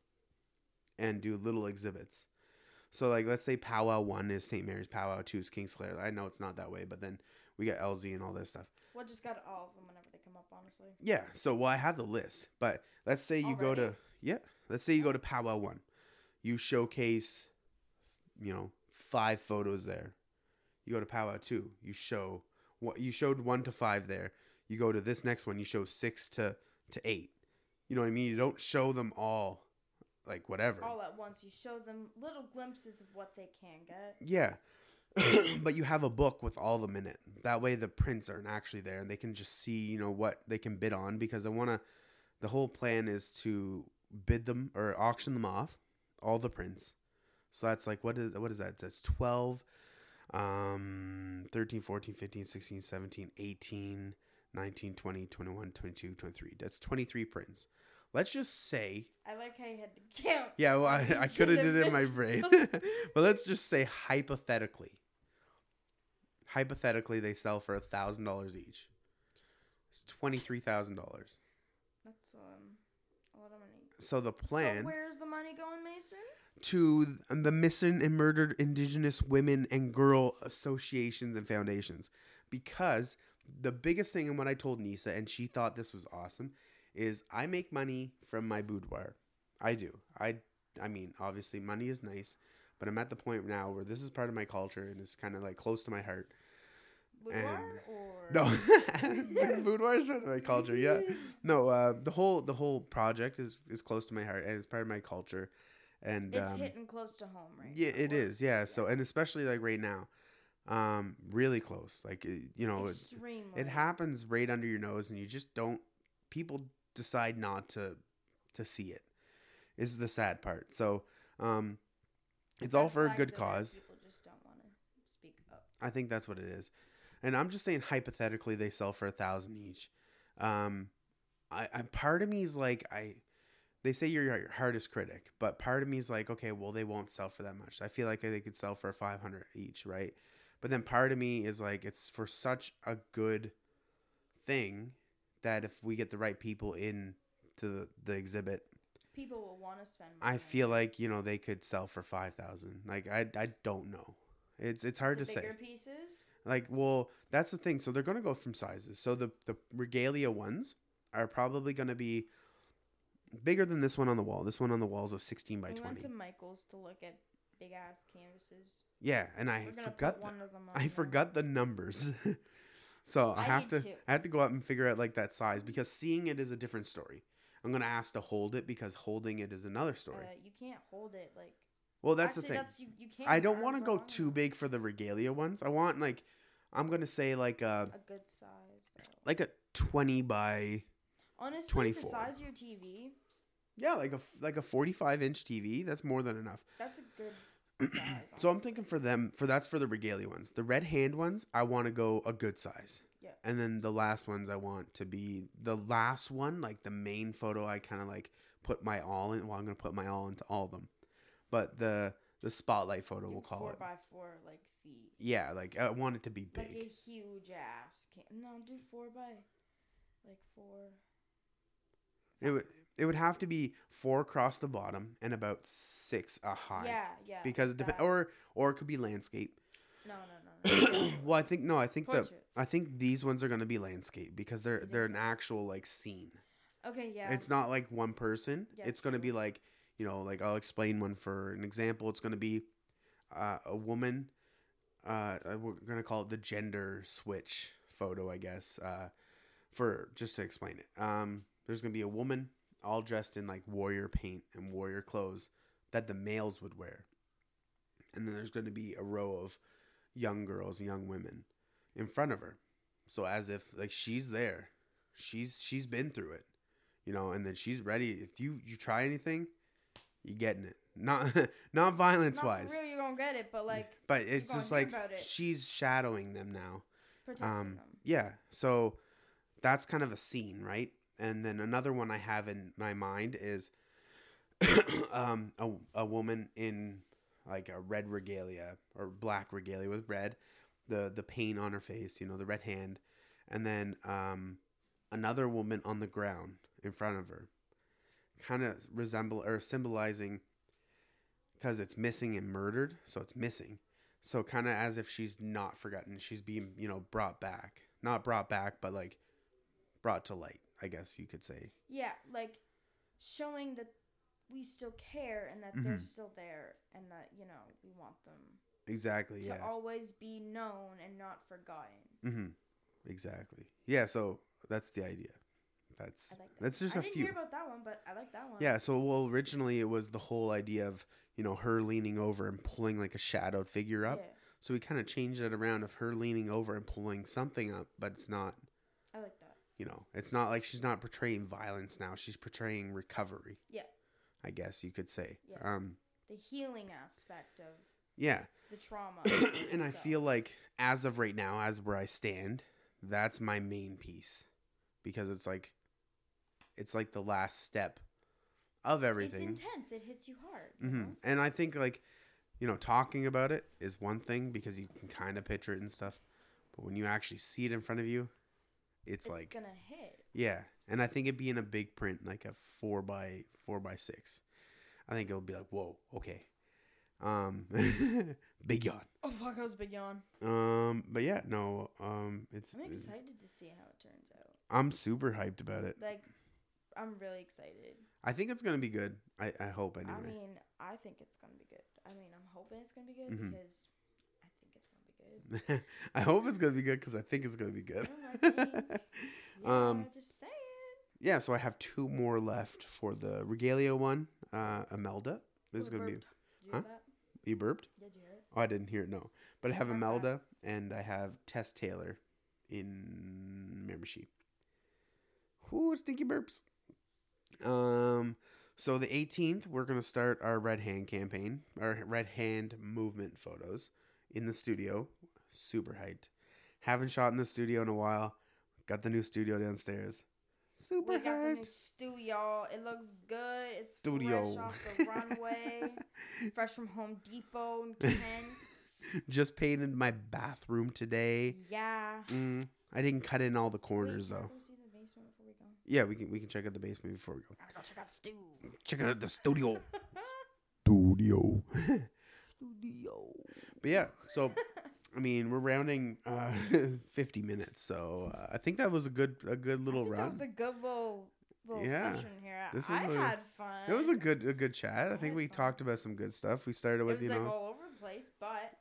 and do little exhibits. So like let's say powwow one is st mary's powwow two is Kingsclear i know it's not that way but then we got lz and all this stuff. Well, just got all of them whenever they come up, honestly. yeah so well i have the list but let's say you go to yeah let's say you go to powwow one. You showcase you know five photos there. You go to powwow two you show what you showed one to five there. You go to this next one you show six to to eight. You know what i mean? You don't show them all like whatever. All at once. You show them little glimpses of what they can get. yeah but you have a book with all of them in it that way the prints aren't actually there and they can just see you know what they can bid on because i want to the whole plan is to bid them or auction them off all the prints so that's like what is what is that that's 12 um 13 14 15 16 17 18 19 20 21 22 23 that's 23 prints let's just say I like how you had to count. yeah, well, I, I could have did it in my brain. but let's just say hypothetically. Hypothetically, they sell for a thousand dollars each. It's twenty three thousand dollars. That's um a lot of money. So the plan So where's the money going, Mason? to the missing and murdered Indigenous women and girl associations and foundations, because the biggest thing and what I told Nisa, and she thought this was awesome, is I make money from my boudoir. I do. I I mean, obviously money is nice, but I'm at the point now where this is part of my culture and it's kind of like close to my heart. Boudoir or No, boudoir is part of my culture. Yeah, no. Uh, the whole the whole project is is close to my heart and it's part of my culture. And It's um, hitting close to home, right? yeah, now, it is. Yeah. So and especially like right now, um, really close. Like it- you know, it, it happens right under your nose, and you just don't. People decide not to to see it. Is the sad part. So, um, it's all for a good cause. People just don't want to speak up. I think that's what it is. And I'm just saying hypothetically they sell for a thousand each. Um I, I part of me is like I they say you're your hardest critic, but part of me is like, okay, well they won't sell for that much. I feel like they could sell for five hundred each, right? But then part of me is like it's for such a good thing that if we get the right people in to the, the exhibit, People will want to spend. Money I feel like, you know, they could sell for five thousand. Like I I don't know. It's it's hard the to say. bigger pieces. Like, well, that's the thing. So they're gonna go from sizes. So the the regalia ones are probably gonna be bigger than this one on the wall. This one on the wall is a 16 by we 20. went to Michael's to look at big ass canvases. Yeah, and I forgot. put one of them I forgot the numbers. so I, I have to too. I have to go out and figure out like that size because seeing it is a different story. I'm gonna ask to hold it because holding it is another story. Uh, you can't hold it like. Well, that's actually, the thing. That's you. You can't. I don't want to go too big for the regalia ones. I want like I'm gonna say like a A good size. Though. like a 20 by Honestly, 24. the size of your TV, yeah like a like a 45 inch TV. That's more than enough. that's a good size. So I'm thinking for them for that's for the regalia ones. The red hand ones I want to go a good size. Yeah. And then the last ones I want to be the last one, like the main photo. I kind of like put my all in. Well, I'm gonna put my all into all of them, but the the spotlight photo we'll call four it. by four like feet. Yeah, like I want it to be big. Like a huge ass. Can- no, do four by, like four. It would it would have to be four across the bottom and about six a high. Yeah, yeah. Because it dep- that. or or it could be landscape. no, no, no. no. well, I think no, I think the I think these ones are gonna be landscape because they're they're an actual like scene. Okay, yeah. It's not like one person. Yeah, it's gonna be like you know, like I'll explain one for an example. It's gonna be uh, a woman. Uh, uh, we're gonna call it the gender switch photo, I guess. Uh, for just to explain it. Um, there's gonna be a woman all dressed in like warrior paint and warrior clothes that the males would wear, and then there's gonna be a row of young girls, young women, in front of her. So as if like she's there, she's she's been through it, you know, and then she's ready. If you you try anything, you getting it. Not not violence not wise, real, you're gonna get it, but like but it's just like it. she's shadowing them now. protecting Um, them. yeah, so that's kind of a scene, right? And then another one I have in my mind is um, a, a woman in like a red regalia or black regalia with red, the the paint on her face, you know, the red hand, and then um, another woman on the ground in front of her, kind of resemble or symbolizing because it's missing and murdered, so it's missing. So kind of as if she's not forgotten, she's being you know brought back, not brought back, but like brought to light, I guess you could say. Yeah, like showing that we still care and that they're Mhm. still there and that you know we want them Exactly. to Yeah. always be known and not forgotten. Mm-hmm. Exactly. Yeah. So that's the idea. That's like that. that's just I a didn't few. hear about that one, but I like that one. Yeah. So well, originally it was the whole idea of you know her leaning over and pulling like a shadowed figure up. Yeah, So we kind of changed it around of her leaning over and pulling something up, but it's not. I like that. You know, it's not like she's not portraying violence now. She's portraying recovery. Yeah. I guess you could say. Yeah. Um. The healing aspect of Yeah. the trauma. and I feel like as of right now, as where I stand, that's my main piece because it's like it's like the last step of everything. It's intense. It hits you hard. You hmm? And I think like you know talking about it is one thing because you can kind of picture it and stuff, but when you actually see it in front of you, it's, It's like gonna hit. yeah. And I think it being a big print, like a four by four by six, I think it'll be like whoa, okay. Um, big yawn. Oh fuck! I was big yawn. Um, but yeah, no, um, it's. I'm it's- excited to see how it turns out. I'm super hyped about it. Like, I'm really excited. I think it's gonna be good. I, I hope anyway. I mean, I think it's gonna be good. I mean, I'm hoping it's gonna be good Mhm. because I think it's gonna be good. I hope it's gonna be good because I think it's gonna be good. I Yeah, Um, just saying. yeah, so I have two more left for the Regalia one. Uh, Imelda is gonna be. burped. You huh? that? You burped? Did you hear it? Oh, I didn't hear it. No, but I have. Imelda and I have Tess Taylor in Miramichi. Ooh, stinky burps. Um, so the 18th, we're gonna start our Red Hand campaign, our Red Hand movement photos in the studio. Super hyped. Haven't shot in the studio in a while. Got the new studio downstairs. Super We got the new hyped. stew, y'all. It looks good. It's Studio. fresh off the runway, fresh from Home Depot and Kent's. Just painted my bathroom today. Yeah. Mm, I didn't cut in all the corners Wait, though. Yeah, we can we can check out the basement before we go. Gotta go check out the stew. Check out the studio. Studio. Studio. But yeah, so I mean, we're rounding uh, 50 minutes, so uh, I think that was a good a good little I think run. That was a good little little Yeah. session here. This I is a- had fun. it was a good a good chat. I I think we fun. talked about some good stuff. We started It with was you like know all over the place, but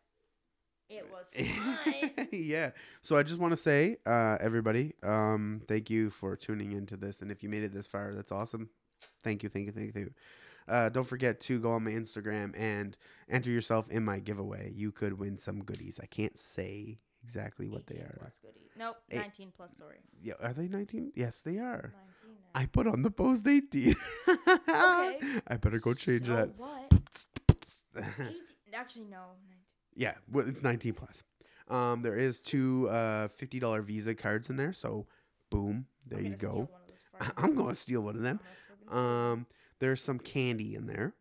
it was fun. yeah. So I just want to say, uh, everybody, um, thank you for tuning into this, and if you made it this far, that's awesome. Thank you, thank you, thank you. Uh, don't forget to go on my Instagram and enter yourself in my giveaway. You could win some goodies. I can't say exactly what they 18 are. Plus goodie. Nope, Eight- 19 plus. Sorry, Yeah, are they 19? Yes, they are. 19. Now. I put on the post 18. Okay. I better go change so that. What? 18. Actually, no. 19. Yeah, well, it's 19 plus. Um, there is two uh, $50 Visa cards in there, so boom, there I'm you go. one of those from you. I'm gonna steal one of them. I'm gonna friggin' steal Um, there's some candy in there.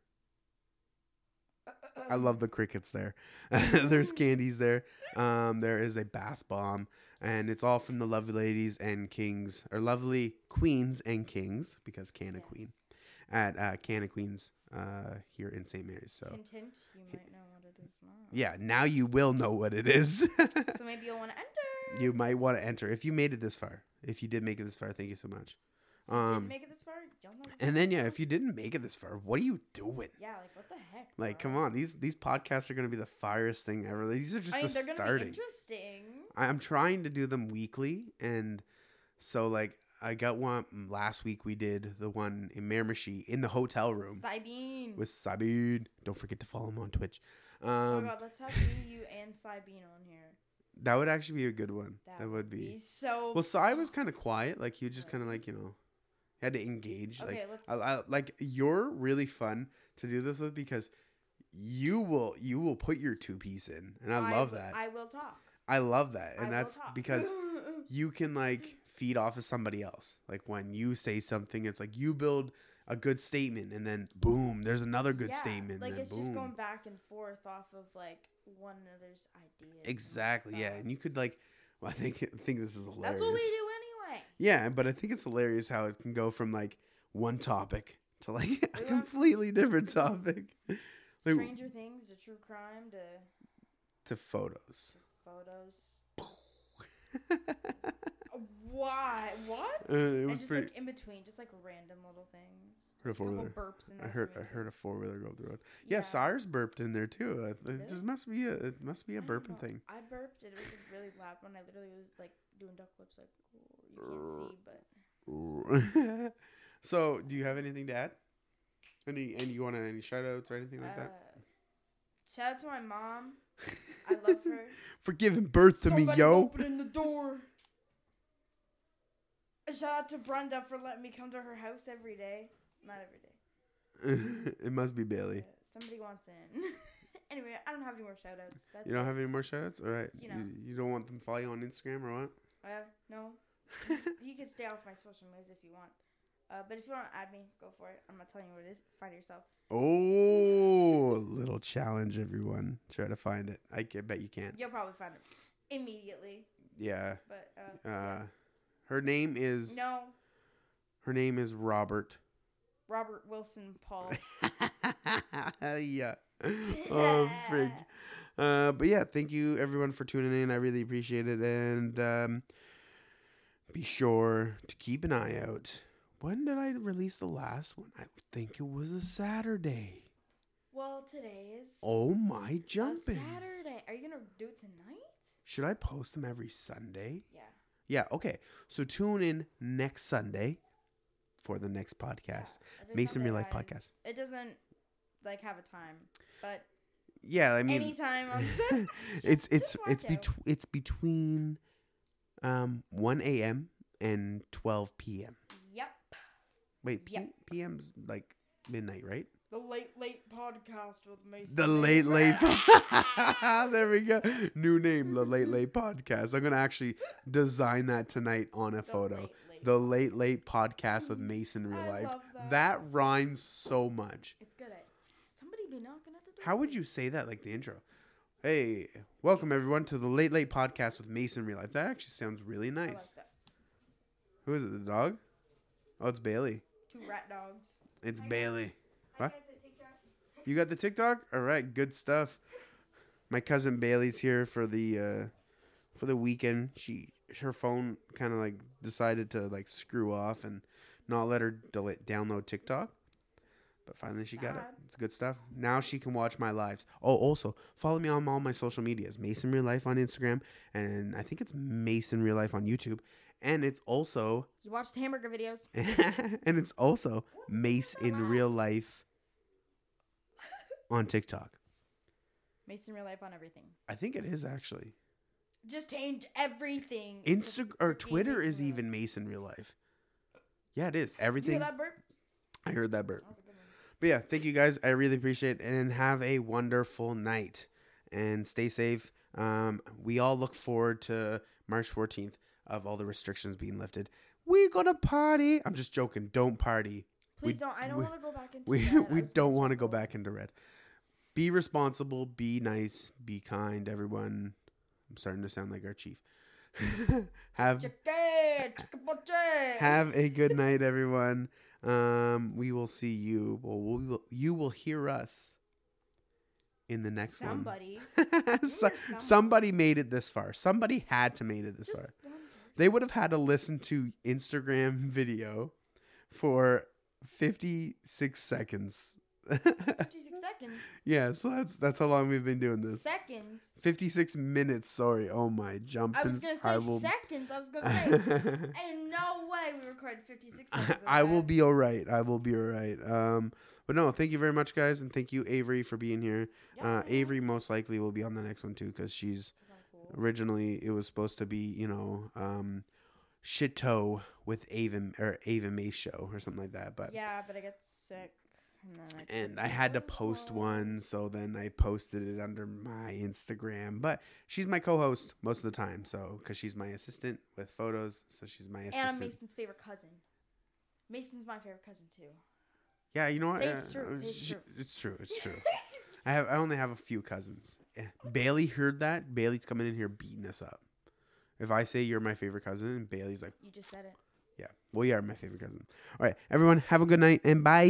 I love the crickets there. there's candies there. Um, there is a bath bomb, and it's all from the lovely ladies and kings, or lovely queens and kings, because Canna Yes. Queen at uh, Canna Queens uh, here in St. Mary's. So Hint, hint. You might know it is now. yeah, now you will know what it is. So maybe you'll want to enter. you might want to enter if you made it this far. If you did make it this far, thank you so much. Didn't Um, make it this far. Y'all know. and then yeah, if you didn't make it this far, what are you doing? yeah, like what the heck? Like, bro? come on, these these podcasts are gonna be the firest thing ever. These are just I mean, the they're gonna starting. be interesting. I'm trying to do them weekly, and so like I got one last week. We did the one in Miramichi in the hotel room Sabine. with Sabine. Don't forget to follow him on Twitch. Oh Um, my god, let's have me, you, and Sabine on here. that would actually be a good one. That, That, would be. so. Well, Sai was kind of quiet. Like he just kind of like you know had to engage. okay, like let's. I, I, like you're really fun to do this with because you will you will put your two piece in, and I, love that. I will talk. I love that, I and that's because you can like feed off of somebody else. Like when you say something, it's like you build a good statement, and then boom, there's another good Yeah, statement. Like and then it's boom. just going back and forth off of like one another's ideas. exactly, yeah. And you could like, well, I think I think this is hilarious. That's what we do anyway. Yeah, but I think it's hilarious how it can go from like one topic to like a completely different topic Like- Stranger Things to true crime to to photos. photos. Why? What? Uh, it was and just pretty- like in between, just like random little things. Heard a four-wheeler. burps in I heard I heard a four wheeler go up the road. Yeah, Cyrus burped in there too. Uh, It Really? just must be a it must be a burping thing. I burped and it was a really loud one. I literally was like doing duck lips, like "Oh, you can't see, but so, do you have anything to add? Any and you want any shout outs or anything like that? Shout out to my mom. I love her. For giving birth to me, Somebody's yo. Opening the door. Shout out to Brenda for letting me come to her house every day. Not every day. it must be Bailey. Uh, somebody wants in. anyway, I don't have any more shout outs. That's You don't it. have any more shout outs? All right. You You, know. you don't want them to follow you on Instagram or what? Uh, no. you can stay off my social medias if you want. Uh, but if you want to add me, go for it. I'm not telling you what it is. Find yourself. Oh, little challenge, everyone. Try to find it. I can, bet you can't. You'll probably find it immediately. Yeah. But uh, Uh, her name is no, her name is Robert. Robert Wilson Paul. yeah. Oh, frig. Uh, but yeah, thank you everyone for tuning in. I really appreciate it, and um, be sure to keep an eye out. When did I release the last one? I think it was a Saturday. well, today is Oh my jumping! Saturday. Are you gonna do it tonight? Should I post them every Sunday? Yeah. Yeah. Okay. So tune in next Sunday for the next podcast. It's Mason Real Life Podcast. It doesn't like have a time, but Yeah. I mean, anytime on Sunday. it's it's it's between it's between um 1 a.m. and 12 p.m. Yep. Wait, P- Yep. p.m.'s like midnight, right? The late late podcast with Mason. The and late late. Mason. there we go. New name, the late late podcast. I'm gonna actually design that tonight on a The photo. late, late. The late late podcast with Mason Real I Life. love that. That rhymes so much. It's good. At, somebody be knocking at the door. How would you say that like the intro? Hey, welcome everyone to the Late Late Podcast with Mason Real Life. That actually sounds really I nice. like that. Who is it? The dog? Oh, it's Bailey. Two rat dogs. It's I got- Bailey. I What? got the TikTok. You got the TikTok? All right, good stuff. my cousin Bailey's here for the uh, for the weekend. She her phone kind of like decided to like screw off and not let her del- download TikTok. But finally, she got it. It's good stuff. Now she can watch my lives. Oh, also follow me on all my social medias: Mason Real Life on Instagram, and I think it's Mason Real Life on YouTube, and it's also You watched hamburger videos. and it's also Mace in Real Life on TikTok. Mason real life on everything. I think it is actually. Just change everything. Insta or Twitter is even Mason Real Life. Yeah, it is. Did you Everything. hear that burp? I heard that burp. That was a good one. But yeah, thank you guys. I really appreciate it. And have a wonderful night. And stay safe. Um, we all look forward to March 14th of all the restrictions being lifted. We gonna party. I'm just joking. Don't party. Please We- don't. I don't want to go back into We. I we don't want to go back into red. Be responsible. Be nice. Be kind. Everyone. I'm starting to sound like our chief. have Chicken, chicken poche. have a good night, everyone. Um, we will see you. Well, we will, you will hear us in the next somebody. one. So- somebody. somebody made it this far. Somebody had to made it this Just far. They would have had to listen to Instagram video for 56 seconds. 56 seconds. yeah, so that's that's how long we've been doing this. Seconds. 56 minutes. Sorry. Oh my jump. I was gonna say seconds. I was gonna say. In no way we recorded 56 seconds. I will be all right. I will be all right. Um, but no, thank you very much, guys, and thank you, Avery, for being here. Uh, Yeah. Avery most likely will be on the next one too, because she's Is that cool? Originally it was supposed to be, you know, um, Shito with Ava or Ava Mace show or something like that. But Yeah, but I got sick. And, then I and I had to post one. so then I posted it under my Instagram. But she's my co-host most of the time, so because she's my assistant with photos, so she's my And I'm assistant. Mason's favorite cousin. Mason's my favorite cousin too. Yeah, you know what? It's Uh, true, uh, it's sh- true. It's true. It's true. I have. I only have a few cousins. Yeah. Bailey heard that. Bailey's coming in here beating us up. If I say you're my favorite cousin, Bailey's like, You just said it. yeah, well, you are my favorite cousin. All right, everyone, have a good night and bye.